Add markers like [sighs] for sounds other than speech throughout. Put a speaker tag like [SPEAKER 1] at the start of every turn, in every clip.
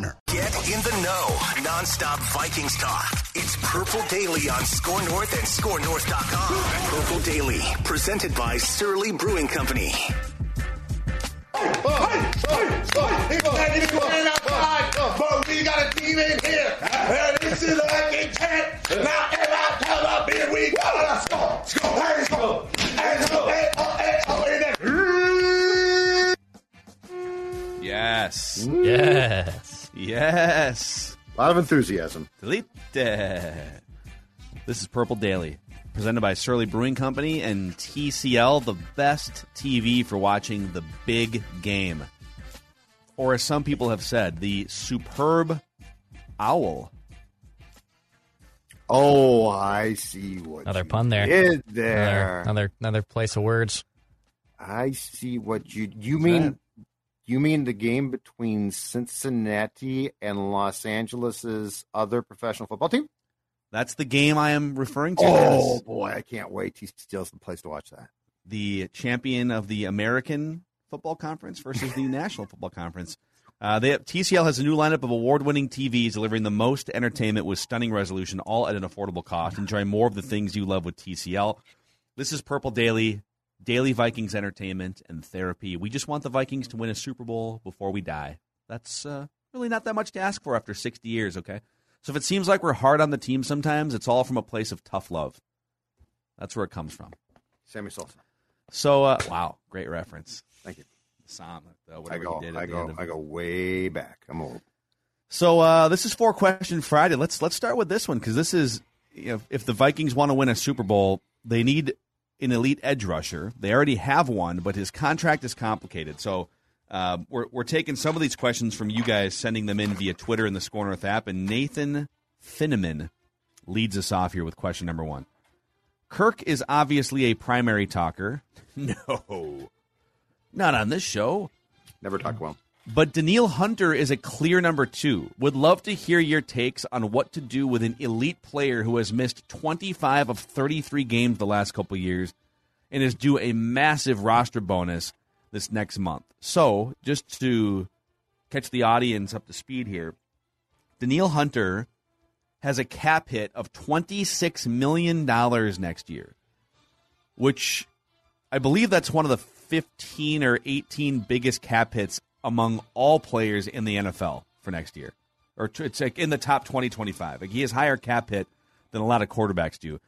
[SPEAKER 1] Get in the know. Nonstop Vikings talk. It's Purple Daily on Score North and ScoreNorth.com. Purple Daily, presented by Surly Brewing Company.
[SPEAKER 2] But we got a team in here. And this is like a chant. Now, and I tell up here, we gotta score. Score. Hey, score. Hey, score. Hey, oh, hey, oh, hey, there.
[SPEAKER 3] Yes.
[SPEAKER 4] Yes.
[SPEAKER 3] Yes.
[SPEAKER 5] A lot of enthusiasm.
[SPEAKER 3] Delete. This is Purple Daily, presented by Surly Brewing Company and TCL, the best TV for watching the big game. Or as some people have said, the superb owl.
[SPEAKER 5] Oh, I see what
[SPEAKER 4] Another
[SPEAKER 5] you
[SPEAKER 4] pun there.
[SPEAKER 5] did
[SPEAKER 4] Another,
[SPEAKER 5] there.
[SPEAKER 4] another another place of words.
[SPEAKER 5] I see what you you mean. You mean the game between Cincinnati and Los Angeles's other professional football team?
[SPEAKER 3] That's the game I am referring to.
[SPEAKER 5] Oh
[SPEAKER 3] as
[SPEAKER 5] boy, I can't wait. TCL's the place to watch that.
[SPEAKER 3] the champion of the American Football Conference versus the National Football Conference. Uh, they have, TCL has a new lineup of award-winning TVs delivering the most entertainment with stunning resolution, all at an affordable cost. Enjoy more of the things you love with TCL. This is Purple Daily, daily Vikings entertainment and therapy. We just want the Vikings to win a Super Bowl before we die. That's uh, really not that much to ask for after 60 years, okay? So if it seems like we're hard on the team sometimes, it's all from a place of tough love. That's where it comes from.
[SPEAKER 5] Sammy Sosa.
[SPEAKER 3] So, uh, wow, great reference.
[SPEAKER 5] Thank you.
[SPEAKER 3] Sam, uh,
[SPEAKER 5] I go.
[SPEAKER 3] he did. at
[SPEAKER 5] I go.
[SPEAKER 3] of-
[SPEAKER 5] I go way back. I'm old.
[SPEAKER 3] So uh, this is four question Friday. Let's let's start with this one because this is you know, if the Vikings want to win a Super Bowl, they need an elite edge rusher. They already have one, but his contract is complicated. So uh, we're we're taking some of these questions from you guys, sending them in via Twitter and the Score North app. And Nathan Finneman leads us off here with question number one. Kirk is obviously a primary talker. [laughs] No, not on this show.
[SPEAKER 5] Never talk well.
[SPEAKER 3] But Danielle Hunter is a clear number two. Would love to hear your takes on what to do with an elite player who has missed 25 of 33 games the last couple years and is due a massive roster bonus this next month. So, just to catch the audience up to speed here, Danielle Hunter has a cap hit of $26 million next year, which I believe that's one of the 15 or 18 biggest cap hits among all players in the NFL for next year. Or it's like in the top 20, 25. Like he has higher cap hit than a lot of quarterbacks do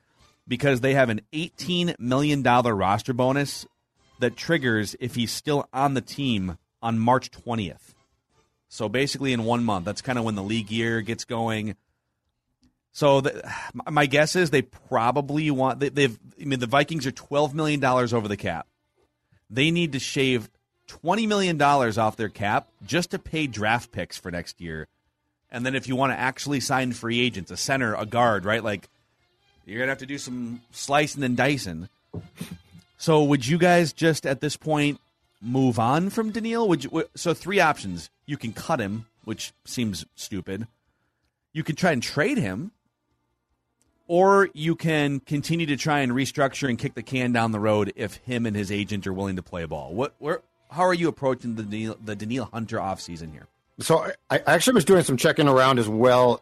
[SPEAKER 3] because they have an $18 million roster bonus that triggers if he's still on the team on March 20th. So basically, in one month, that's kind of when the league year gets going. So the, my guess is they probably want they, they've. I mean, the Vikings are twelve million dollars over the cap. They need to shave twenty million dollars off their cap just to pay draft picks for next year, and then if you want to actually sign free agents, a center, a guard, right? Like you're gonna have to do some slicing and dicing. So would you guys just at this point move on from Danielle? Would you? So three options: you can cut him, which seems stupid. You can try and trade him, or you can continue to try and restructure and kick the can down the road if him and his agent are willing to play ball. What? Where? How are you approaching the Danielle, the Danielle Hunter offseason here?
[SPEAKER 5] So I, I actually was doing some checking around as well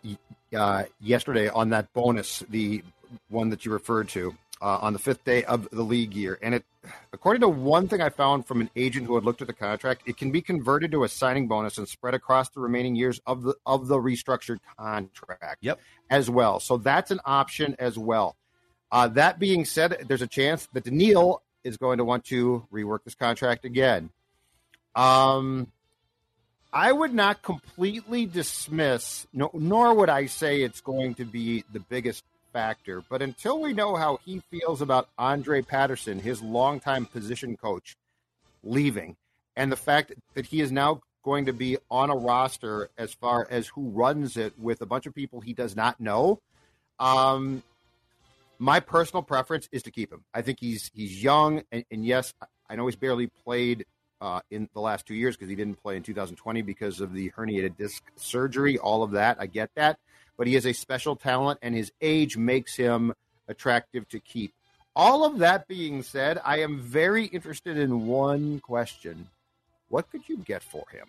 [SPEAKER 5] uh, yesterday on that bonus, the one that you referred to. uh, on the fifth day of the league year. And it, according to one thing I found from an agent who had looked at the contract, it can be converted to a signing bonus and spread across the remaining years of the of the restructured contract.
[SPEAKER 3] Yep.
[SPEAKER 5] As well, so that's an option as well. Uh, that being said, there's a chance that Danielle is going to want to rework this contract again. Um, I would not completely dismiss, no, nor would I say it's going to be the biggest factor. But until we know how he feels about Andre Patterson, his longtime position coach, leaving, and the fact that he is now going to be on a roster as far as who runs it with a bunch of people he does not know, um, my personal preference is to keep him. I think he's he's young, and, and yes, I know he's barely played uh, in the last two years because he didn't play in 2020 because of the herniated disc surgery. All of that, I get that, but he is a special talent, and his age makes him attractive to keep. All of that being said, I am very interested in one question: What could you get for him?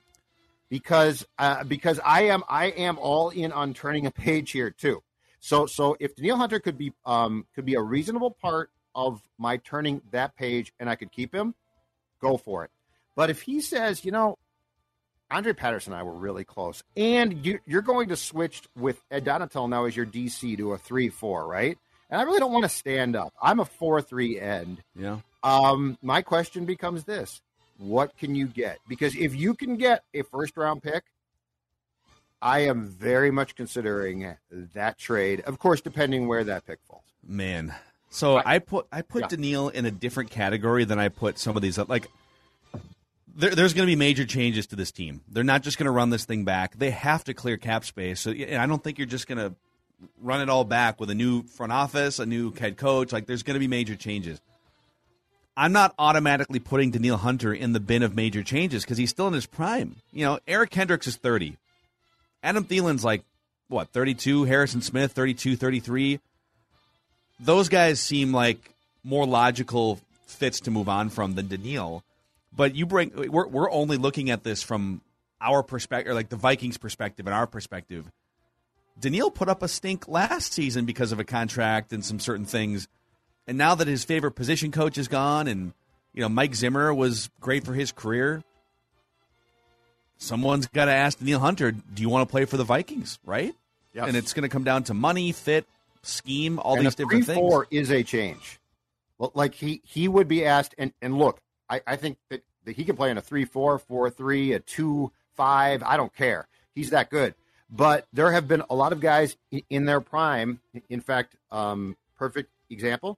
[SPEAKER 5] Because uh, because I am I am all in on turning a page here too. So so if Danielle Hunter could be um could be a reasonable part of my turning that page and I could keep him, go for it. But if he says, you know, Andre Patterson and I were really close, and you, you're going to switch with Ed Donatell now as your DC to a three four, right? And I really don't want to stand up. I'm a four three end.
[SPEAKER 3] Yeah.
[SPEAKER 5] Um, my question becomes this: What can you get? Because if you can get a first round pick, I am very much considering that trade. Of course, depending where that pick falls.
[SPEAKER 3] Man. So
[SPEAKER 5] Right.
[SPEAKER 3] I put I put
[SPEAKER 5] Yeah.
[SPEAKER 3] Danielle in a different category than I put some of these like there, there's going to be major changes to this team. They're not just going to run this thing back. They have to clear cap space. So I don't think you're just going to run it all back with a new front office, a new head coach. Like there's going to be major changes. I'm not automatically putting Danielle Hunter in the bin of major changes because he's still in his prime. You know, Eric Kendricks is 30. Adam Thielen's like, what, 32? Harrison Smith, 32, 33. Those guys seem like more logical fits to move on from than Danielle. But you bring, we're, we're only looking at this from our perspective, like the Vikings' perspective and our perspective. Danielle put up a stink last season because of a contract and some certain things. And now that his favorite position coach is gone and, you know, Mike Zimmer was great for his career, someone's got to ask Danielle Hunter, do you want to play for the Vikings, right?
[SPEAKER 5] Yes.
[SPEAKER 3] And it's going to come down to money, fit, scheme, all
[SPEAKER 5] and
[SPEAKER 3] these different things.
[SPEAKER 5] four is a change. Well, like he he would be asked, and and look, I, I think that, that he can play in a three four, four three, a two five. I don't care. He's that good. But there have been a lot of guys in their prime. In fact, um, perfect example,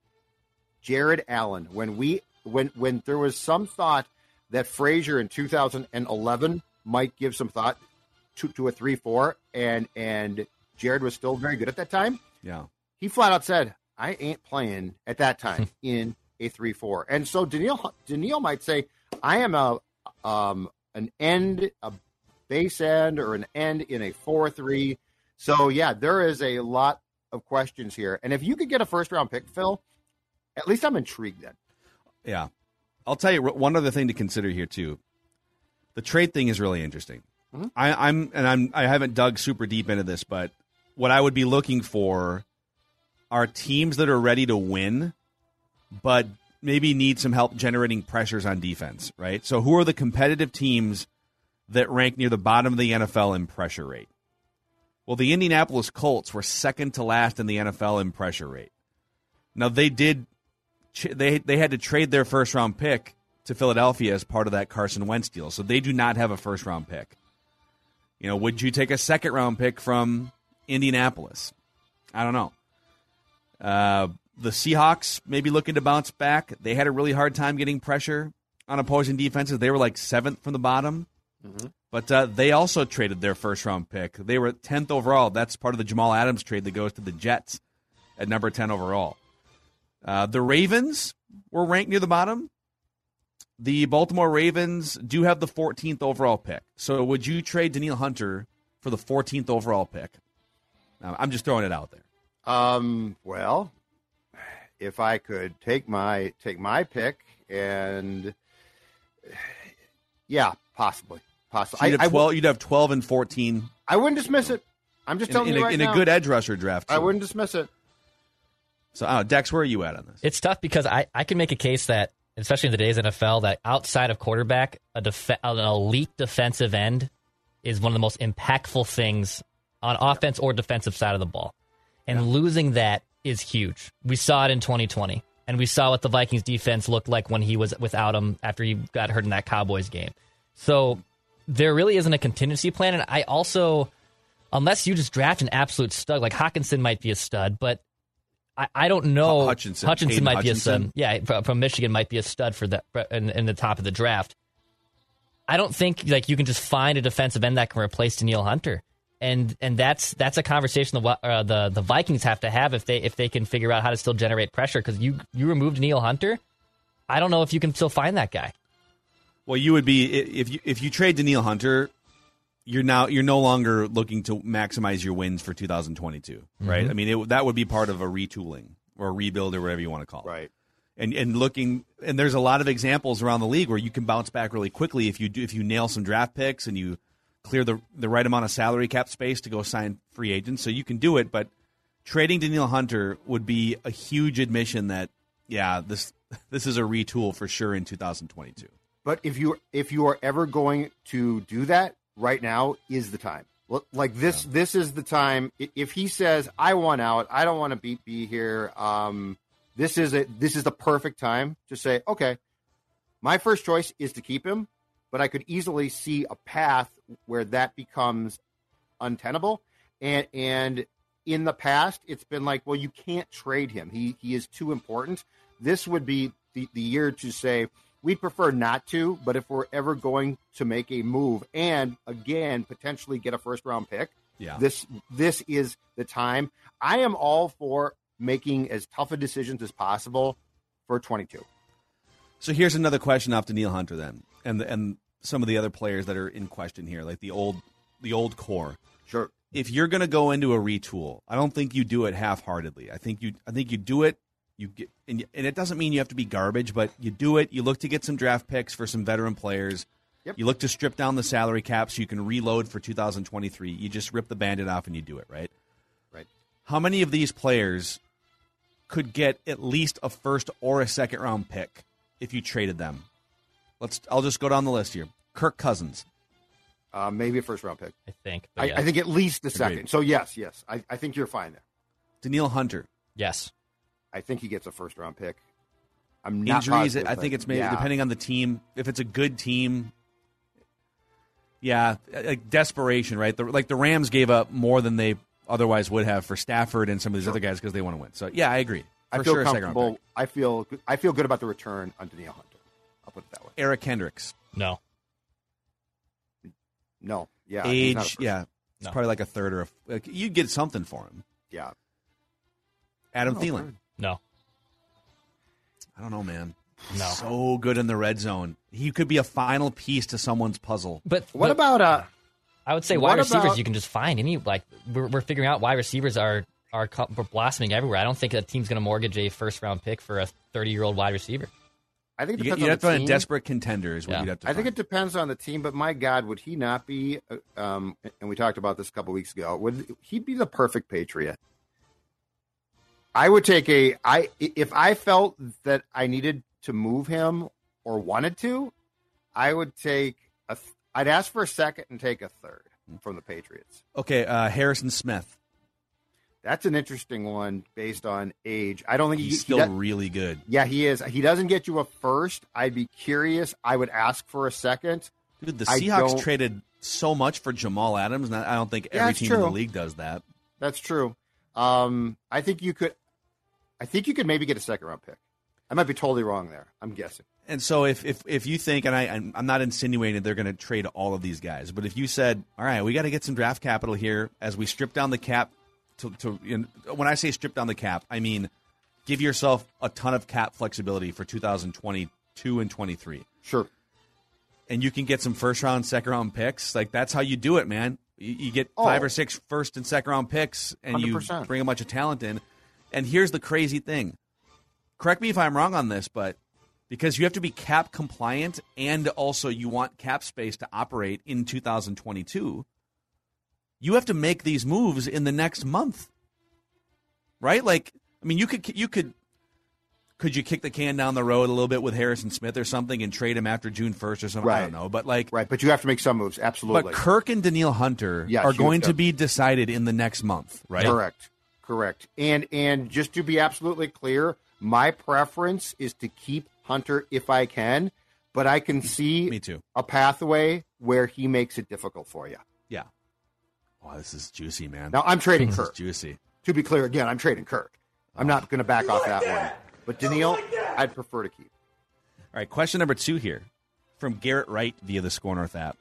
[SPEAKER 5] Jared Allen. When we when when there was some thought that Frazier in 2011 might give some thought to, to a three four, and and Jared was still very good at that time
[SPEAKER 3] Yeah.
[SPEAKER 5] he flat out said, "I ain't playing at that time [laughs] in a three four. And so Danielle Danielle might say, "I am a um an end a base end or an end in a four three. So yeah, there is a lot of questions here. And if you could get a first round pick, Phil, at least I'm intrigued. Then
[SPEAKER 3] Yeah. I'll tell you one other thing to consider here too. The trade thing is really interesting. I, I'm and I'm I haven't dug super deep into this, but what I would be looking for are teams that are ready to win, but maybe need some help generating pressures on defense, right? So who are the competitive teams that rank near the bottom of the NFL in pressure rate? Well, the Indianapolis Colts were second to last in the NFL in pressure rate. Now they did they they had to trade their first round pick to Philadelphia as part of that Carson Wentz deal. So they do not have a first round pick. You know, would you take a second round pick from Indianapolis? I don't know. Uh, the Seahawks maybe looking to bounce back. They had a really hard time getting pressure on opposing defenses. They were like seventh from the bottom. But uh, they also traded their first round pick. They were 10th overall. That's part of the Jamal Adams trade that goes to the Jets at number 10 overall. Uh, the Ravens were ranked near the bottom. The Baltimore Ravens do have the 14th overall pick. So would you trade Danielle Hunter for the 14th overall pick? I'm just throwing it out there.
[SPEAKER 5] Um, well, if I could take my take my pick and [sighs] yeah, possibly, possibly.
[SPEAKER 3] So you'd,
[SPEAKER 5] I,
[SPEAKER 3] have
[SPEAKER 5] I,
[SPEAKER 3] 12, you'd have 12 and 14
[SPEAKER 5] I wouldn't dismiss it. I'm just
[SPEAKER 3] in,
[SPEAKER 5] telling
[SPEAKER 3] in
[SPEAKER 5] you
[SPEAKER 3] a,
[SPEAKER 5] right
[SPEAKER 3] in
[SPEAKER 5] now.
[SPEAKER 3] a good edge rusher draft.
[SPEAKER 5] I wouldn't dismiss it.
[SPEAKER 3] So, uh, Dex, where are you at on this?
[SPEAKER 4] It's tough because I, I can make a case that, especially in today's NFL, that outside of quarterback, a def- an elite defensive end is one of the most impactful things on offense or defensive side of the ball. And losing that is huge. We saw it in 2020, and we saw what the Vikings defense looked like when he was without him after he got hurt in that Cowboys game. So there really isn't a contingency plan. And I also, unless you just draft an absolute stud, like Hawkinson might be a stud, but I, I don't know.
[SPEAKER 3] Hutchinson.
[SPEAKER 4] Hutchinson
[SPEAKER 3] Hayden
[SPEAKER 4] might be a stud. Yeah, fr- from Michigan might be a stud for that in, in the top of the draft. I don't think like you can just find a defensive end that can replace Danielle Hunter, and and that's that's a conversation the uh, the the Vikings have to have if they if they can figure out how to still generate pressure because you you removed Neil Hunter. I don't know if you can still find that guy.
[SPEAKER 3] Well, you would be if you if you trade Neil Hunter, you're now you're no longer looking to maximize your wins for 2022, right? I mean, it, that would be part of a retooling or a rebuild or whatever you want to call it.
[SPEAKER 5] Right.
[SPEAKER 3] And and looking and there's a lot of examples around the league where you can bounce back really quickly if you do if you nail some draft picks and you clear the the right amount of salary cap space to go sign free agents. So you can do it, but trading Danielle Hunter would be a huge admission that yeah, this [laughs] this is a retool for sure in 2022.
[SPEAKER 5] But if you if you are ever going to do that, right now is the time. Well, Like this, this is the time. If he says, "I want out. I don't want to be be here," um, this is it. This is the perfect time to say, "Okay, my first choice is to keep him," but I could easily see a path where that becomes untenable. And and in the past, it's been like, well, you can't trade him. He he is too important. This would be the, the year to say we'd prefer not to, but if we're ever going to make a move and again potentially get a first round pick,
[SPEAKER 3] Yeah.
[SPEAKER 5] this this is the time. I am all for making as tough a decisions as possible for 22.
[SPEAKER 3] So here's another question off to Neil Hunter then, and and some of the other players that are in question here, like the old the old core.
[SPEAKER 5] Sure.
[SPEAKER 3] If you're going to go into a retool, I don't think you do it half-heartedly. I think you I think you do it. You get and, and it doesn't mean you have to be garbage, but you do it. You look to get some draft picks for some veteran players.
[SPEAKER 5] Yep.
[SPEAKER 3] You look to strip down the salary cap so you can reload for 2023. You just rip the bandit off and you do it, right?
[SPEAKER 5] Right.
[SPEAKER 3] How many of these players could get at least a first or a second round pick if you traded them? Let's. I'll just go down the list here. Kirk Cousins,
[SPEAKER 5] Uh, maybe a first round pick.
[SPEAKER 4] I think.
[SPEAKER 5] I,
[SPEAKER 4] yeah.
[SPEAKER 5] I think at least the second. So yes, yes, I, I think you're fine there.
[SPEAKER 3] Danielle Hunter,
[SPEAKER 4] yes.
[SPEAKER 5] I think he gets a first round pick. I'm not
[SPEAKER 3] injuries.
[SPEAKER 5] positive,
[SPEAKER 3] I think it's maybe
[SPEAKER 5] yeah.
[SPEAKER 3] depending on the team. If it's a good team, yeah, like desperation, right? The, like the Rams gave up more than they otherwise would have for Stafford and some of these other guys because they want to win. So yeah, I agree. For
[SPEAKER 5] I feel
[SPEAKER 3] sure, a second round
[SPEAKER 5] comfortable.
[SPEAKER 3] pick.
[SPEAKER 5] I feel I feel good about the return on Danielle Hunter. I'll put it that way.
[SPEAKER 3] Eric Kendricks,
[SPEAKER 4] No.
[SPEAKER 5] No, yeah, he's not a
[SPEAKER 3] age, yeah, it's
[SPEAKER 4] No.
[SPEAKER 3] probably like a third or a, like you get something for him.
[SPEAKER 5] yeah.
[SPEAKER 3] Adam
[SPEAKER 5] No,
[SPEAKER 3] Thielen,
[SPEAKER 5] third.
[SPEAKER 4] No.
[SPEAKER 3] I don't know, man.
[SPEAKER 4] No.
[SPEAKER 3] So good in the red zone. He could be a final piece to someone's puzzle.
[SPEAKER 4] But
[SPEAKER 5] What
[SPEAKER 4] but
[SPEAKER 5] about uh?
[SPEAKER 4] I would say
[SPEAKER 5] what
[SPEAKER 4] wide receivers
[SPEAKER 5] about-
[SPEAKER 4] you can just find any like we're, we're figuring out why receivers are are co- blossoming everywhere. I don't think a team's going to mortgage a first round pick for a 30 year old wide receiver.
[SPEAKER 5] I think it
[SPEAKER 3] You,
[SPEAKER 5] depends
[SPEAKER 3] you
[SPEAKER 5] on
[SPEAKER 3] have
[SPEAKER 5] the
[SPEAKER 3] to find
[SPEAKER 5] team.
[SPEAKER 3] a desperate contender is what
[SPEAKER 4] Yeah.
[SPEAKER 3] you'd have to
[SPEAKER 5] I think it depends on the team, but my God, would he not be? uh, Um, and we talked about this a couple weeks ago. Would he be the perfect Patriot? I would take a. I if I felt that I needed to move him or wanted to, I would take a. th- I'd ask for a second and take a third from the Patriots.
[SPEAKER 3] Okay, uh, Harrison Smith.
[SPEAKER 5] That's an interesting one based on age. I don't think
[SPEAKER 3] He's
[SPEAKER 5] he,
[SPEAKER 3] still
[SPEAKER 5] he does-
[SPEAKER 3] really good.
[SPEAKER 5] yeah, he is. He doesn't get you a first. I'd be curious. I would ask for a second.
[SPEAKER 3] Dude, the Seahawks traded so much for Jamal Adams, and I don't think every
[SPEAKER 5] it's
[SPEAKER 3] team in the league does that.
[SPEAKER 5] That's true. Um, I think you could. I think you could maybe get a second round pick. I might be totally wrong there. I'm guessing.
[SPEAKER 3] And so if if, if you think, and I I'm I'm not insinuating they're going to trade all of these guys, but if you said, all right, we got to get some draft capital here as we strip down the cap. To, to you know, when I say strip down the cap, I mean give yourself a ton of cap flexibility for 2022 and 23.
[SPEAKER 5] Sure.
[SPEAKER 3] and you can get some first round, second round picks. Like that's how you do it, man. You, you get oh. five
[SPEAKER 5] Oh.
[SPEAKER 3] or six first and second round picks, and you
[SPEAKER 5] 100%.
[SPEAKER 3] bring a bunch of talent in. And here's the crazy thing. Correct me if I'm wrong on this, but because you have to be cap compliant and also you want cap space to operate in 2022, you have to make these moves in the next month. Right? Like I mean, you could you could could you kick the can down the road a little bit with Harrison Smith or something and trade him after June first or something? I don't know, but like,
[SPEAKER 5] Right, but you have to make some moves. Absolutely.
[SPEAKER 3] but Kirk and Danielle Hunter
[SPEAKER 5] Yes,
[SPEAKER 3] are going to
[SPEAKER 5] to-
[SPEAKER 3] be decided in the next month, right?
[SPEAKER 5] Correct. Correct. And and just to be absolutely clear, my preference is to keep Hunter if I can, but I can see
[SPEAKER 3] Me too.
[SPEAKER 5] a pathway where he makes it difficult for you.
[SPEAKER 3] Yeah. Wow, this is juicy, man.
[SPEAKER 5] Now I'm trading
[SPEAKER 3] this is
[SPEAKER 5] Kirk.
[SPEAKER 3] juicy.
[SPEAKER 5] To be clear, again, I'm trading Kirk. I'm not going to back off that one. But Danielle, I'd prefer to keep.
[SPEAKER 3] All right, question number two here from Garrett Wright via the Score North app.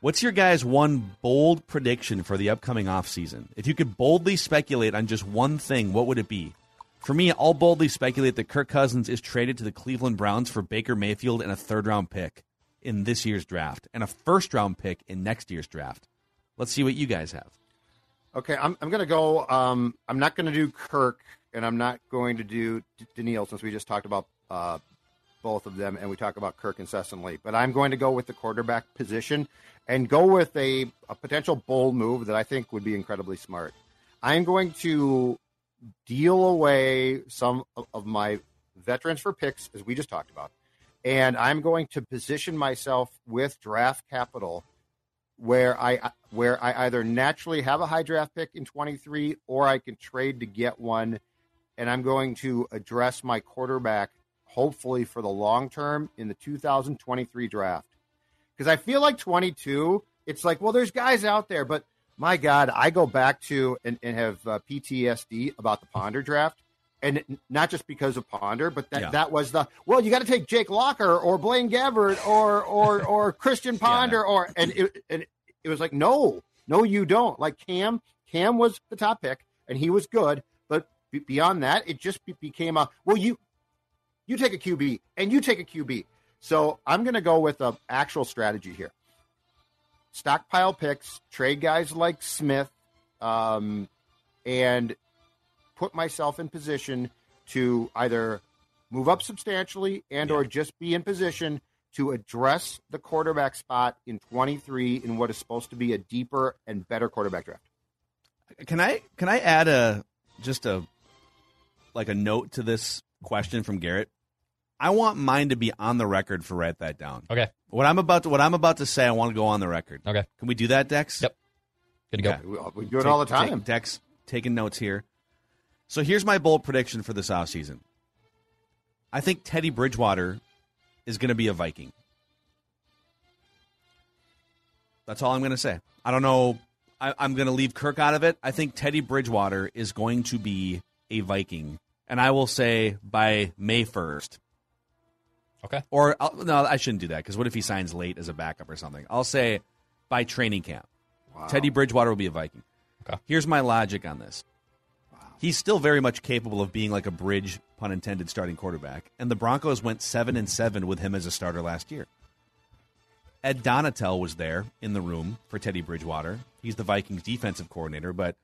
[SPEAKER 3] What's your guys' one bold prediction for the upcoming offseason? If you could boldly speculate on just one thing, what would it be? For me, I'll boldly speculate that Kirk Cousins is traded to the Cleveland Browns for Baker Mayfield and a third round pick in this year's draft and a first round pick in next year's draft. Let's see what you guys have.
[SPEAKER 5] Okay, I'm, I'm going to go. Um, I'm not going to do Kirk, and I'm not going to do D- Danielle since we just talked about uh, both of them, and we talk about Kirk incessantly. But I'm going to go with the quarterback position and go with a, a potential bold move that I think would be incredibly smart. I'm going to deal away some of, of my veterans for picks, as we just talked about, and I'm going to position myself with draft capital where I where I either naturally have a high draft pick in 23 or I can trade to get one and I'm going to address my quarterback hopefully for the long term in the 2023 draft. Cuz I feel like 22 it's like well there's guys out there but my god I go back to and, and have uh, PTSD about the Ponder draft and not just because of Ponder, but that,
[SPEAKER 3] Yeah.
[SPEAKER 5] that was the well. You got to take Jake Locker or Blaine Gabbert or or [laughs] or Christian Ponder or and it, and it was like no, no, you don't. Like Cam, Cam was the top pick and he was good, but be- beyond that, it just be- became a well. You you take a QB and you take a QB. So I'm going to go with a actual strategy here. Stockpile picks, trade guys like Smith, um, and put myself in position to either move up substantially and or just be in position to address the quarterback spot in 23 in what is supposed to be a deeper and better quarterback draft.
[SPEAKER 3] Can I can I add a just a like a note to this question from Garrett? I want mine to be on the record for write that down.
[SPEAKER 4] Okay.
[SPEAKER 3] What I'm about to what I'm about to say, I want to go on the record.
[SPEAKER 4] Okay.
[SPEAKER 3] Can we do that, Dex?
[SPEAKER 4] Yep. Good to go.
[SPEAKER 3] Okay.
[SPEAKER 5] We, we do it all the
[SPEAKER 3] Take- take-
[SPEAKER 5] time.
[SPEAKER 3] Dex taking notes here. So here's my bold prediction for this offseason. I think Teddy Bridgewater is going to be a Viking. That's all I'm going to say. I don't know. I, I'm going to leave Kirk out of it. I think Teddy Bridgewater is going to be a Viking, and I will say by May 1st.
[SPEAKER 4] Okay.
[SPEAKER 3] Or I'll, no, I shouldn't do that because what if he signs late as a backup or something? I'll say by training camp. Teddy Bridgewater will be a Viking.
[SPEAKER 4] Okay.
[SPEAKER 3] Here's my logic on this. He's still very much capable of being like a bridge, pun intended, starting quarterback. And the Broncos went seven and seven with him as a starter last year. Ed Donatell was there in the room for Teddy Bridgewater. He's the Vikings defensive coordinator, but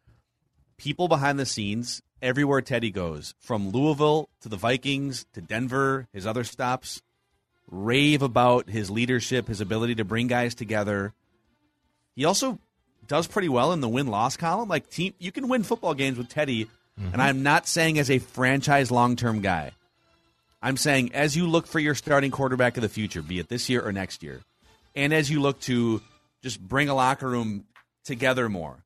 [SPEAKER 3] people behind the scenes, everywhere Teddy goes, from Louisville to the Vikings to Denver, his other stops, rave about his leadership, his ability to bring guys together. He also does pretty well in the win loss column. Like team, you can win football games with Teddy, and I'm not saying as a franchise long term guy. I'm saying as you look for your starting quarterback of the future, be it this year or next year, and as you look to just bring a locker room together more,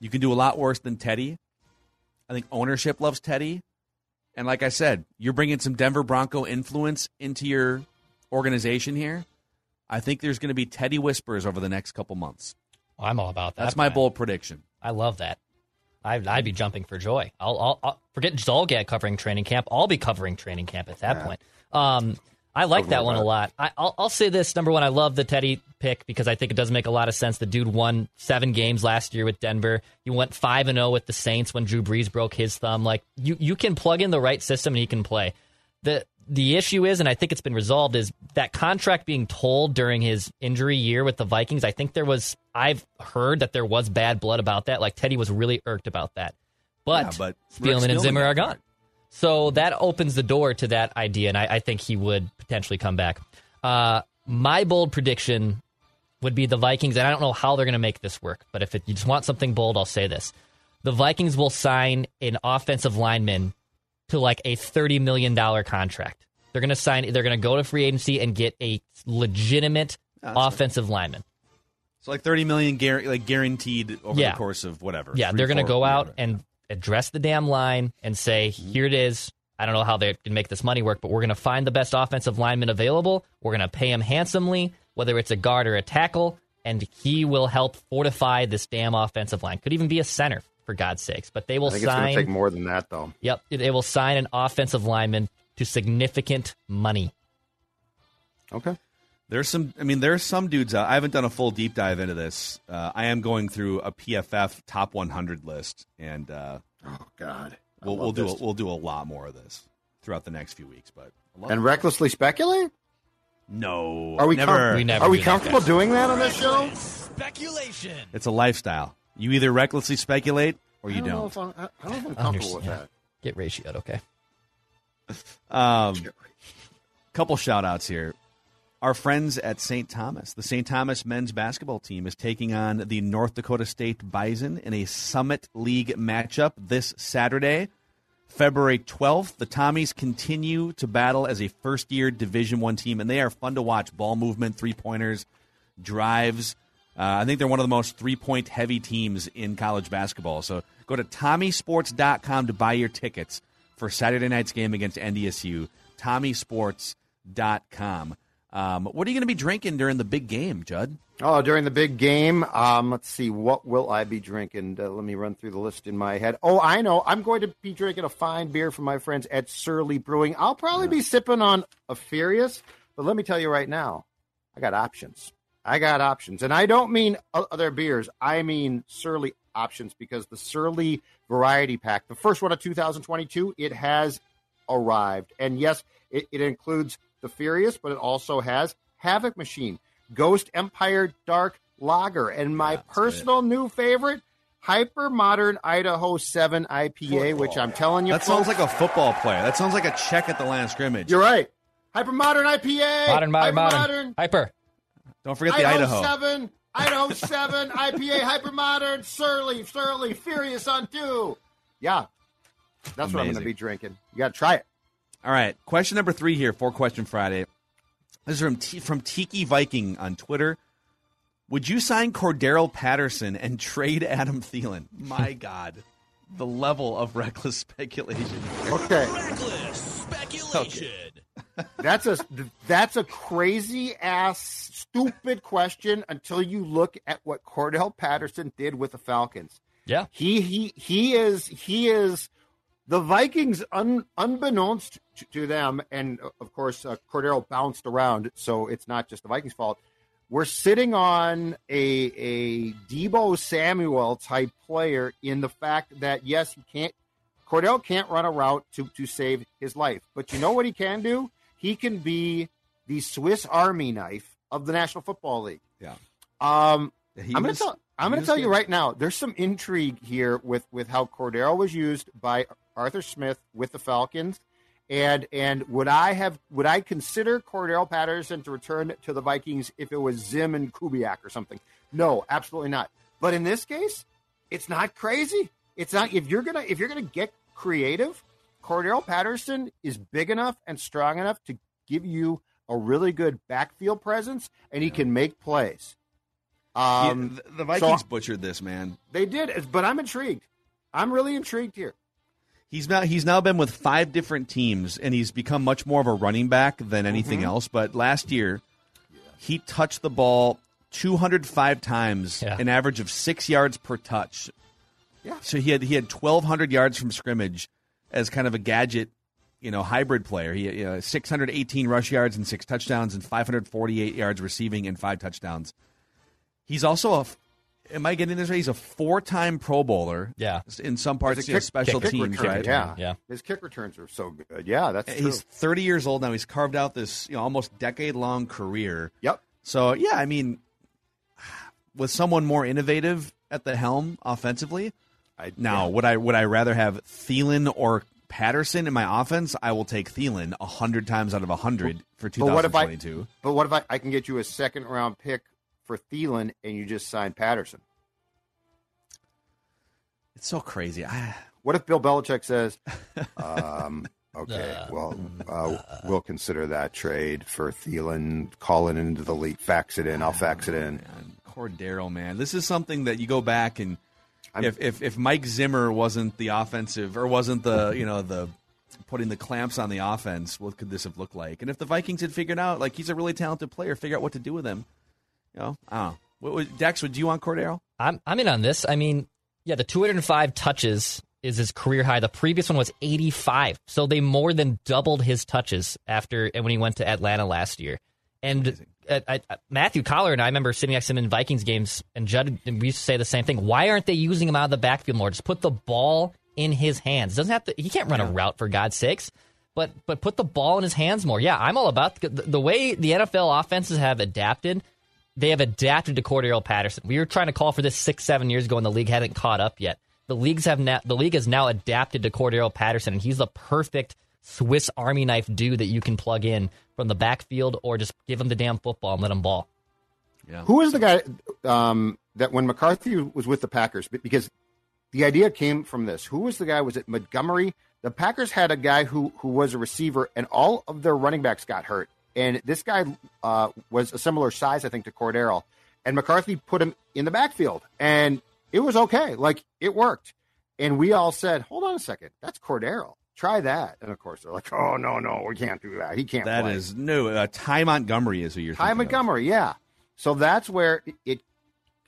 [SPEAKER 3] you can do a lot worse than Teddy. I think ownership loves Teddy. And like I said, you're bringing some Denver Bronco influence into your organization here. I think there's going to be Teddy whispers over the next couple months.
[SPEAKER 4] I'm all about that.
[SPEAKER 3] That's my
[SPEAKER 4] man.
[SPEAKER 3] bold prediction.
[SPEAKER 4] I love that. I'd, I'd be jumping for joy. I'll, I'll, I'll forget Zulgad covering training camp. I'll be covering training camp at that point. Um, I like that one a lot. I, I'll, I'll say this: number one, I love the Teddy pick because I think it does make a lot of sense. The dude won seven games last year with Denver. He went five and zero with the Saints when Drew Brees broke his thumb. Like you, you can plug in the right system and he can play. the The issue is, and I think it's been resolved, is that contract being told during his injury year with the Vikings. I think there was, I've heard that there was bad blood about that. Like Teddy was really irked about that. But,
[SPEAKER 3] Yeah, but
[SPEAKER 4] Spielman and Zimmer are gone. So that opens the door to that idea, and I, I think he would potentially come back. Uh, my bold prediction would be the Vikings, and I don't know how they're going to make this work, but if it, you just want something bold, I'll say this. the Vikings will sign an offensive lineman to like a $30 million contract. They're going to sign, they're going to go to free agency and get a legitimate offensive lineman.
[SPEAKER 3] So like thirty million gar- like guaranteed over
[SPEAKER 4] Yeah.
[SPEAKER 3] the course of whatever.
[SPEAKER 4] Yeah, they're going to go out
[SPEAKER 3] whatever.
[SPEAKER 4] and address the damn line and say, mm-hmm. here it is. I don't know how they can make this money work, but we're going to find the best offensive lineman available. We're going to pay him handsomely, whether it's a guard or a tackle, and he will help fortify this damn offensive line. Could even be a center, for God's sakes. But they will
[SPEAKER 5] I think it's going
[SPEAKER 4] sign.
[SPEAKER 5] to take more than that, though.
[SPEAKER 4] Yep, they will sign an offensive lineman to significant money.
[SPEAKER 5] Okay.
[SPEAKER 3] There's some. I mean, there's some dudes. Out, I haven't done a full deep dive into this. Uh, I am going through a PFF top 100 list, and uh,
[SPEAKER 5] Oh God. I
[SPEAKER 3] we'll, we'll do a, we'll do a lot more of this throughout the next few weeks. But I love
[SPEAKER 5] and
[SPEAKER 3] it.
[SPEAKER 5] recklessly speculate.
[SPEAKER 3] no,
[SPEAKER 5] Are we?
[SPEAKER 3] never?
[SPEAKER 5] com-
[SPEAKER 4] We never
[SPEAKER 5] are we
[SPEAKER 4] do
[SPEAKER 5] comfortable
[SPEAKER 4] guys.
[SPEAKER 5] doing that on this show?
[SPEAKER 6] Speculation.
[SPEAKER 3] It's a lifestyle. You either recklessly speculate or you
[SPEAKER 5] I don't.
[SPEAKER 3] Don't.
[SPEAKER 5] if I'm, I I don't know if I'm comfortable with that.
[SPEAKER 4] Get ratioed, okay?
[SPEAKER 3] Um, couple shout outs here. Our friends at St. Thomas, the St. Thomas men's basketball team is taking on the North Dakota State Bison in a Summit League matchup this Saturday, February 12th. The Tommies continue to battle as a first year Division One team, and they are fun to watch. Ball movement, three pointers, drives. Uh, I think they're one of the most three point heavy teams in college basketball. So go to TommieSports.com to buy your tickets for Saturday night's game against NDSU. TommieSports.com. Um, what are you going to be drinking during the big game, Judd?
[SPEAKER 5] Oh, during the big game, um, let's see, what will I be drinking? Uh, let me run through the list in my head. Oh, I know. I'm going to be drinking a fine beer from my friends at Surly Brewing. I'll probably be sipping on a Furious, but let me tell you right now, I got options. I got options. And I don't mean other beers, I mean Surly options because the Surly Variety Pack, the first one of 2022, it has arrived. And yes, it, it includes the Furious, but it also has Havoc Machine, Ghost Empire Dark Lager, and my personal new favorite, Hyper Modern Idaho 7 IPA, which I'm telling you,
[SPEAKER 3] That sounds like a football player. That sounds like a check at the line of scrimmage.
[SPEAKER 5] You're right. Hyper Modern IPA.
[SPEAKER 4] Modern, modern,
[SPEAKER 5] Hyper
[SPEAKER 4] modern. Hyper.
[SPEAKER 3] Don't forget the
[SPEAKER 5] Idaho,
[SPEAKER 3] Idaho.
[SPEAKER 5] 7, Idaho 7 [laughs] IPA, Hyper Modern, Surly, Surly, Furious on 2. Yeah. That's what I'm going to be drinking. You got to try it.
[SPEAKER 3] All right, question number three here for Question Friday. This is from T- from Tiki Viking on Twitter. Would you sign Cordarrelle Patterson and [laughs] trade Adam Thielen? My [laughs] God, the level of reckless speculation.
[SPEAKER 5] Okay.
[SPEAKER 6] Reckless speculation.
[SPEAKER 5] That's a that's a crazy ass stupid question until you look at what Cordarrelle Patterson did with the Falcons.
[SPEAKER 4] Yeah.
[SPEAKER 5] He he he is he is the Vikings un, unbeknownst to, to them and of course uh, Cordarrelle bounced around so it's not just the Vikings fault. We're sitting on a a Deebo Samuel type player in the fact that yes he can't Cordarrelle can't run a route to to save his life but you know what he can do he can be the Swiss Army knife of the National Football League.
[SPEAKER 3] Yeah.
[SPEAKER 5] Um, I'm going to tell. I'm going to tell you right now. There's some intrigue here with with how Cordarrelle was used by Arthur Smith with the Falcons, and and would I have would I consider Cordarrelle Patterson to return to the Vikings if it was Zim and Kubiak or something? No, absolutely not. But in this case, it's not crazy. It's not if you're gonna if you're gonna get creative. Cordarrelle Patterson is big enough and strong enough to give you a really good backfield presence, and he can make plays. Um,
[SPEAKER 3] the, the Vikings
[SPEAKER 5] so-
[SPEAKER 3] butchered this man.
[SPEAKER 5] they did, but I'm intrigued. I'm really intrigued here.
[SPEAKER 3] He's now he's now been with five different teams, and he's become much more of a running back than anything
[SPEAKER 5] Mm-hmm.
[SPEAKER 3] else. But last year, he touched the ball 205 times,
[SPEAKER 4] Yeah.
[SPEAKER 3] an average of six yards per touch.
[SPEAKER 5] Yeah.
[SPEAKER 3] So he had he had 1,200 yards from scrimmage as kind of a gadget, you know, hybrid player. He you know, 618 rush yards and six touchdowns, and 548 yards receiving and five touchdowns. He's also a. Am I getting this right? He's a four-time Pro Bowler.
[SPEAKER 4] Yeah.
[SPEAKER 3] In some parts,
[SPEAKER 5] As a
[SPEAKER 3] you know, special
[SPEAKER 5] kick
[SPEAKER 3] teams,
[SPEAKER 5] return,
[SPEAKER 3] right?
[SPEAKER 5] Yeah,
[SPEAKER 4] Yeah.
[SPEAKER 5] His kick returns are so good. Yeah, that's true.
[SPEAKER 3] He's 30 years old now. He's carved out this you know almost decade long career.
[SPEAKER 5] Yep.
[SPEAKER 3] So yeah, I mean, with someone more innovative at the helm offensively,
[SPEAKER 5] I,
[SPEAKER 3] now
[SPEAKER 5] yeah.
[SPEAKER 3] would I would I rather have Thielen or Patterson in my offense? I will take Thielen hundred times out of hundred for
[SPEAKER 5] But what if I?
[SPEAKER 3] 2022.
[SPEAKER 5] But what if I? I can get you a second round pick for Thielen, and you just sign Patterson.
[SPEAKER 3] It's so crazy. I,
[SPEAKER 5] What if Bill Belichick says, [laughs] um, okay, well, uh, we'll consider that trade for Thielen. Call it into the league. Fax it in. I'll fax it in.
[SPEAKER 3] man, Cordarrelle, man, this is something that you go back and
[SPEAKER 5] I'm-
[SPEAKER 3] if, if if Mike Zimmer wasn't the offensive or wasn't the you know the putting the clamps on the offense, what could this have looked like? And if the Vikings had figured out like he's a really talented player, figure out what to do with him, you know, I don't know. What, what, Dex, would you want Cordarrelle?
[SPEAKER 4] I'm I'm in on this. I mean, yeah, the 205 touches is his career high. The previous one was 85, so they more than doubled his touches after and when he went to Atlanta last year. And uh, I, I, Matthew Coller and I remember sitting next to him in Vikings games, and Judd and we used to say the same thing. Why aren't they using him out of the backfield more? Just put the ball in his hands. Doesn't have to. He can't run a route for God's sakes. But but put the ball in his hands more. Yeah, I'm all about the, the way the NFL offenses have adapted they have adapted to Cordarrelle Patterson. We were trying to call for this six, seven years ago, and the league hadn't caught up yet. The leagues have now, the league has now adapted to Cordarrelle Patterson, and he's the perfect Swiss Army knife dude that you can plug in from the backfield or just give him the damn football and let him ball.
[SPEAKER 5] Who was the guy um, that when McCarthy was with the Packers? Because the idea came from this. Who was the guy? Was it Montgomery? The Packers had a guy who who was a receiver, and all of their running backs got hurt. And this guy uh, was a similar size, I think, to Cordarrelle. And McCarthy put him in the backfield, and it was okay. Like it worked. And we all said, "Hold on a second, that's Cordarrelle. Try that." And of course, they're like, "Oh no, no, we can't do that. He can't."
[SPEAKER 3] That
[SPEAKER 5] play.
[SPEAKER 3] is no. Uh, Ty Montgomery is who you're.
[SPEAKER 5] Ty
[SPEAKER 3] thinking of.
[SPEAKER 5] Montgomery, yeah. So that's where it- it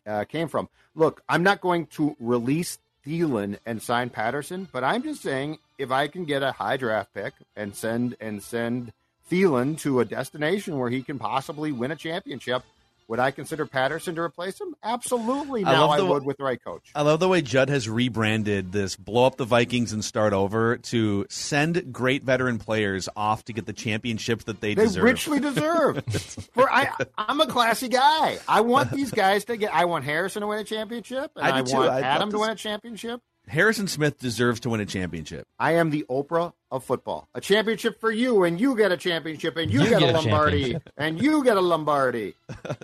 [SPEAKER 5] uh, came from. Look, I'm not going to release Thielen and sign Patterson, but I'm just saying if I can get a high draft pick and send and send Thielen to a destination where he can possibly win a championship, would I consider Patterson to replace him? Absolutely.
[SPEAKER 3] I
[SPEAKER 5] Now I,
[SPEAKER 3] the-
[SPEAKER 5] would with the right coach.
[SPEAKER 3] I love the way Judd has rebranded this blow up the Vikings and start over to send great veteran players off to get the championships that they,
[SPEAKER 5] They
[SPEAKER 3] deserve.
[SPEAKER 5] richly deserve. [laughs] For I, I'm a classy guy. I want these guys to get. I want Harrison to win a championship, and
[SPEAKER 3] I
[SPEAKER 5] I, want Adam
[SPEAKER 3] to
[SPEAKER 5] win a championship.
[SPEAKER 3] Harrison Smith deserves to win a championship.
[SPEAKER 5] I am the Oprah of football. A championship for you, and you get a championship, and you,
[SPEAKER 4] You
[SPEAKER 5] get,
[SPEAKER 4] get
[SPEAKER 5] a
[SPEAKER 4] a
[SPEAKER 5] Lombardi, and you get a Lombardi. [laughs]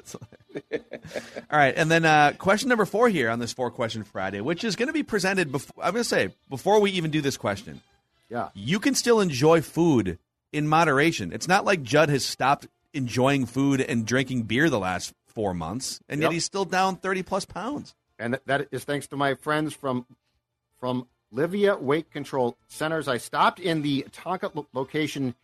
[SPEAKER 3] All right, and then uh, question number four here on this four question Friday, which is going to be presented. Before I'm going to say before we even do this question,
[SPEAKER 5] Yeah.
[SPEAKER 3] you can still enjoy food in moderation. It's not like Judd has stopped enjoying food and drinking beer the last four months, and yet he's still down thirty plus pounds.
[SPEAKER 5] and that- that is thanks to my friends from from Livea Weight Control Centers. I stopped in the Tonka lo- location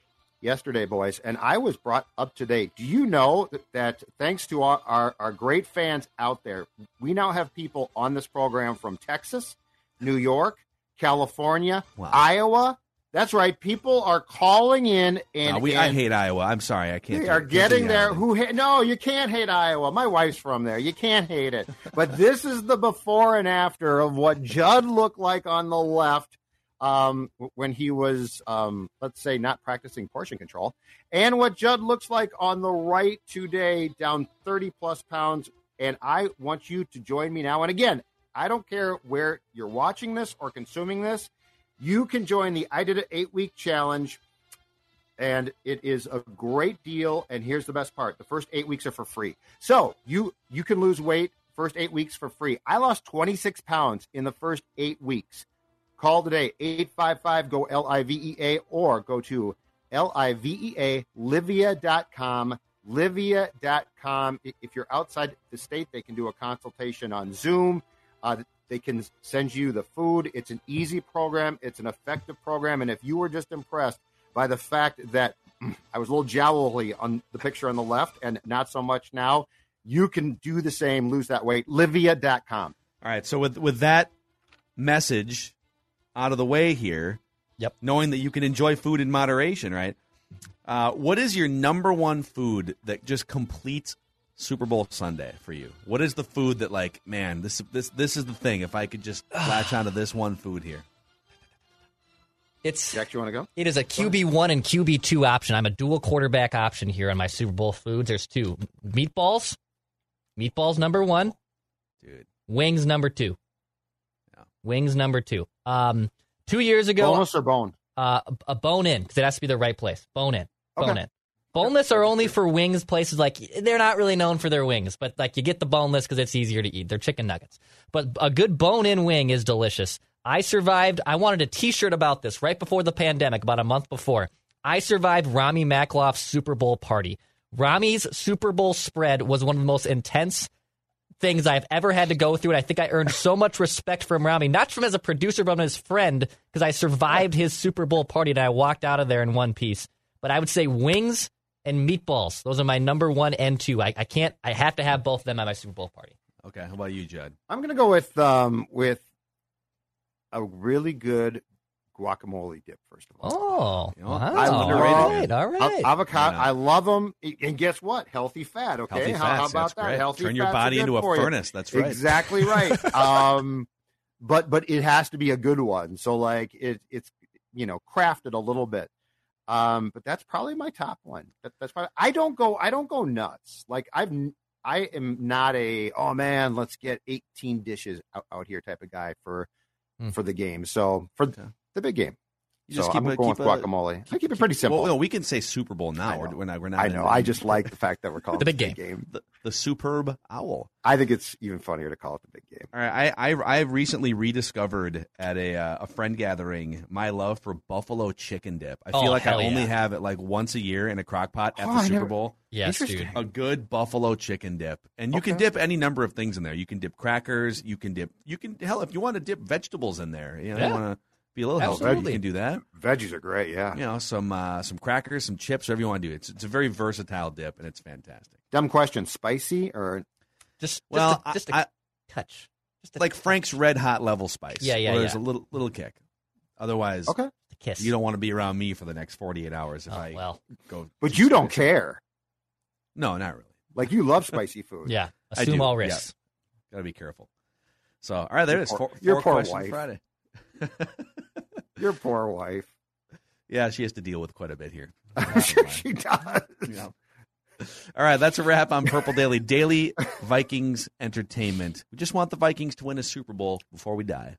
[SPEAKER 5] yesterday, boys, and I was brought up to date. Do you know that, that thanks to our, our, our great fans out there, we now have people on this program from Texas, New York, California,
[SPEAKER 3] Wow.
[SPEAKER 5] Iowa. That's right. People are calling in and,
[SPEAKER 3] Uh, we, I hate Iowa. I'm sorry, I can't.
[SPEAKER 5] they are getting there. Who ha- no, you can't hate Iowa. My wife's from there. You can't hate it. But this is the before and after of what Judd looked like on the left um, when he was, um, let's say, not practicing portion control, and what Judd looks like on the right today, down thirty plus pounds. And I want you to join me now. And again, I don't care where you're watching this or consuming this. You can join the I Did It Eight Week Challenge and it is a great deal. And here's the best part: the first eight weeks are for free. So you you can lose weight first eight weeks for free. I lost 26 pounds in the first eight weeks. Call today 855 go L I V E A or go to L I V E A Livea.com. Livea.com. If you're outside the state, they can do a consultation on Zoom. Uh, they can send you the food. It's an easy program. It's an effective program. And if you were just impressed by the fact that [clears throat] I was a little jowly on the picture on the left and not so much now, you can do the same, lose that weight. Livea.com.
[SPEAKER 3] All right. So with with that message out of the way here,
[SPEAKER 4] Yep.
[SPEAKER 3] knowing that you can enjoy food in moderation, right? Uh, what is your number one food that just completes Super Bowl Sunday for you? What is the food that, like, man, this this this is the thing. If I could just latch onto this one food here,
[SPEAKER 4] It's
[SPEAKER 5] Jack, you want to go?
[SPEAKER 4] It is a QB one and QB two option. I'm a dual quarterback option here on my Super Bowl foods. There's two meatballs, meatballs number one,
[SPEAKER 3] dude.
[SPEAKER 4] wings number two,
[SPEAKER 3] Yeah.
[SPEAKER 4] wings number two. Um, two years ago,
[SPEAKER 5] Bonus or bone?
[SPEAKER 4] uh, a- a bone in because it has to be the right place. Bone in, bone
[SPEAKER 5] Okay.
[SPEAKER 4] in. Boneless are only for wings places like they're not really known for their wings, but like you get the boneless because it's easier to eat. They're chicken nuggets. But a good bone in wing is delicious. I survived. I wanted a t shirt about this right before the pandemic, about a month before. I survived Rami Makloff's Super Bowl party. Rami's Super Bowl spread was one of the most intense things I've ever had to go through. And I think I earned so much respect from Rami, not from as a producer, but as friend, because I survived his Super Bowl party and I walked out of there in one piece. But I would say wings and meatballs. Those are my number one and two. I, I can't, I have to have both of them at my Super Bowl party.
[SPEAKER 3] Okay, how about you, Judd?
[SPEAKER 5] I'm gonna go with um with a really good guacamole dip. First of all,
[SPEAKER 4] Oh,
[SPEAKER 3] You know,
[SPEAKER 4] wow.
[SPEAKER 5] I
[SPEAKER 4] all
[SPEAKER 5] love-
[SPEAKER 4] right, all
[SPEAKER 5] Av-
[SPEAKER 4] right.
[SPEAKER 5] avocado.
[SPEAKER 3] Yeah.
[SPEAKER 5] I love them, and guess what? Healthy fat. Okay,
[SPEAKER 3] Healthy
[SPEAKER 5] how, how about
[SPEAKER 3] that's
[SPEAKER 5] that?
[SPEAKER 3] great.
[SPEAKER 5] Healthy
[SPEAKER 3] Turn your
[SPEAKER 5] fats
[SPEAKER 3] body into a
[SPEAKER 5] for you.
[SPEAKER 3] furnace. That's right.
[SPEAKER 5] Exactly right. [laughs] um, but but it has to be a good one. So like it it's you know crafted a little bit. Um, but that's probably my top one. That, that's probably I don't go I don't go nuts. Like I've I am not a oh man let's get 18 dishes out, out here type of guy for
[SPEAKER 4] Hmm.
[SPEAKER 5] for the game. So for
[SPEAKER 3] Okay.
[SPEAKER 5] the big game.
[SPEAKER 3] You
[SPEAKER 5] so
[SPEAKER 3] just
[SPEAKER 5] I'm
[SPEAKER 3] keep a-
[SPEAKER 5] going
[SPEAKER 3] keep
[SPEAKER 5] with
[SPEAKER 3] a-
[SPEAKER 5] guacamole. I keep it pretty simple.
[SPEAKER 3] Well, no, we can say Super Bowl
[SPEAKER 5] I
[SPEAKER 3] now.
[SPEAKER 5] know.
[SPEAKER 3] We're, we're not. We're not
[SPEAKER 5] I know. I just [laughs] like the fact that we're calling
[SPEAKER 4] The big
[SPEAKER 5] the
[SPEAKER 4] game.
[SPEAKER 3] the, the superb owl.
[SPEAKER 5] I think it's even funnier to call it the big game.
[SPEAKER 3] All right, I I, I recently rediscovered at a uh, a friend gathering my love for buffalo chicken dip. I feel
[SPEAKER 4] Oh,
[SPEAKER 3] like I
[SPEAKER 4] hell
[SPEAKER 3] only
[SPEAKER 4] yeah.
[SPEAKER 3] have it like once a year in a crock pot at
[SPEAKER 5] Oh,
[SPEAKER 3] the
[SPEAKER 5] I
[SPEAKER 3] Super
[SPEAKER 5] never-
[SPEAKER 3] Bowl.
[SPEAKER 4] yes, dude.
[SPEAKER 3] A good buffalo chicken dip, and you can dip any number of things in there. You can dip crackers. You can dip. You can hell if you want to dip vegetables in there. You know,
[SPEAKER 4] Yeah.
[SPEAKER 3] you want to be a little healthy. You
[SPEAKER 4] Absolutely.
[SPEAKER 3] can do that.
[SPEAKER 5] Veggies are great. Yeah.
[SPEAKER 3] You know, some uh, some crackers, some chips, whatever you want to do. It's it's a very versatile dip, and it's fantastic.
[SPEAKER 5] Dumb question. Spicy or
[SPEAKER 4] Just,
[SPEAKER 3] Well,
[SPEAKER 4] just a, just a
[SPEAKER 3] I- I-
[SPEAKER 4] touch. Just a
[SPEAKER 3] like Frank's Red Hot level spice.
[SPEAKER 4] Yeah, yeah,
[SPEAKER 3] where There's
[SPEAKER 4] yeah.
[SPEAKER 3] a little little kick. Otherwise,
[SPEAKER 5] okay?
[SPEAKER 4] kiss.
[SPEAKER 3] you don't want to be around me for the next 48 hours if
[SPEAKER 4] Oh,
[SPEAKER 3] I
[SPEAKER 4] well,
[SPEAKER 3] go.
[SPEAKER 5] But you don't care.
[SPEAKER 3] No, not really.
[SPEAKER 5] Like you love spicy food.
[SPEAKER 4] yeah.
[SPEAKER 3] I
[SPEAKER 4] Assume
[SPEAKER 3] do,
[SPEAKER 4] all
[SPEAKER 3] yeah.
[SPEAKER 4] risks.
[SPEAKER 3] Got to be careful. So, all right, there it is.
[SPEAKER 5] Your
[SPEAKER 3] Four,
[SPEAKER 5] poor- your
[SPEAKER 3] four
[SPEAKER 5] poor
[SPEAKER 3] question
[SPEAKER 5] wife.
[SPEAKER 3] Friday. [laughs]
[SPEAKER 5] Your poor wife.
[SPEAKER 3] Yeah, she has to deal with quite a bit here. [laughs]
[SPEAKER 5] I'm sure she does.
[SPEAKER 3] Yeah. All right, that's a wrap on Purple Daily. Daily Vikings entertainment. We just want the Vikings to win a Super Bowl before we die.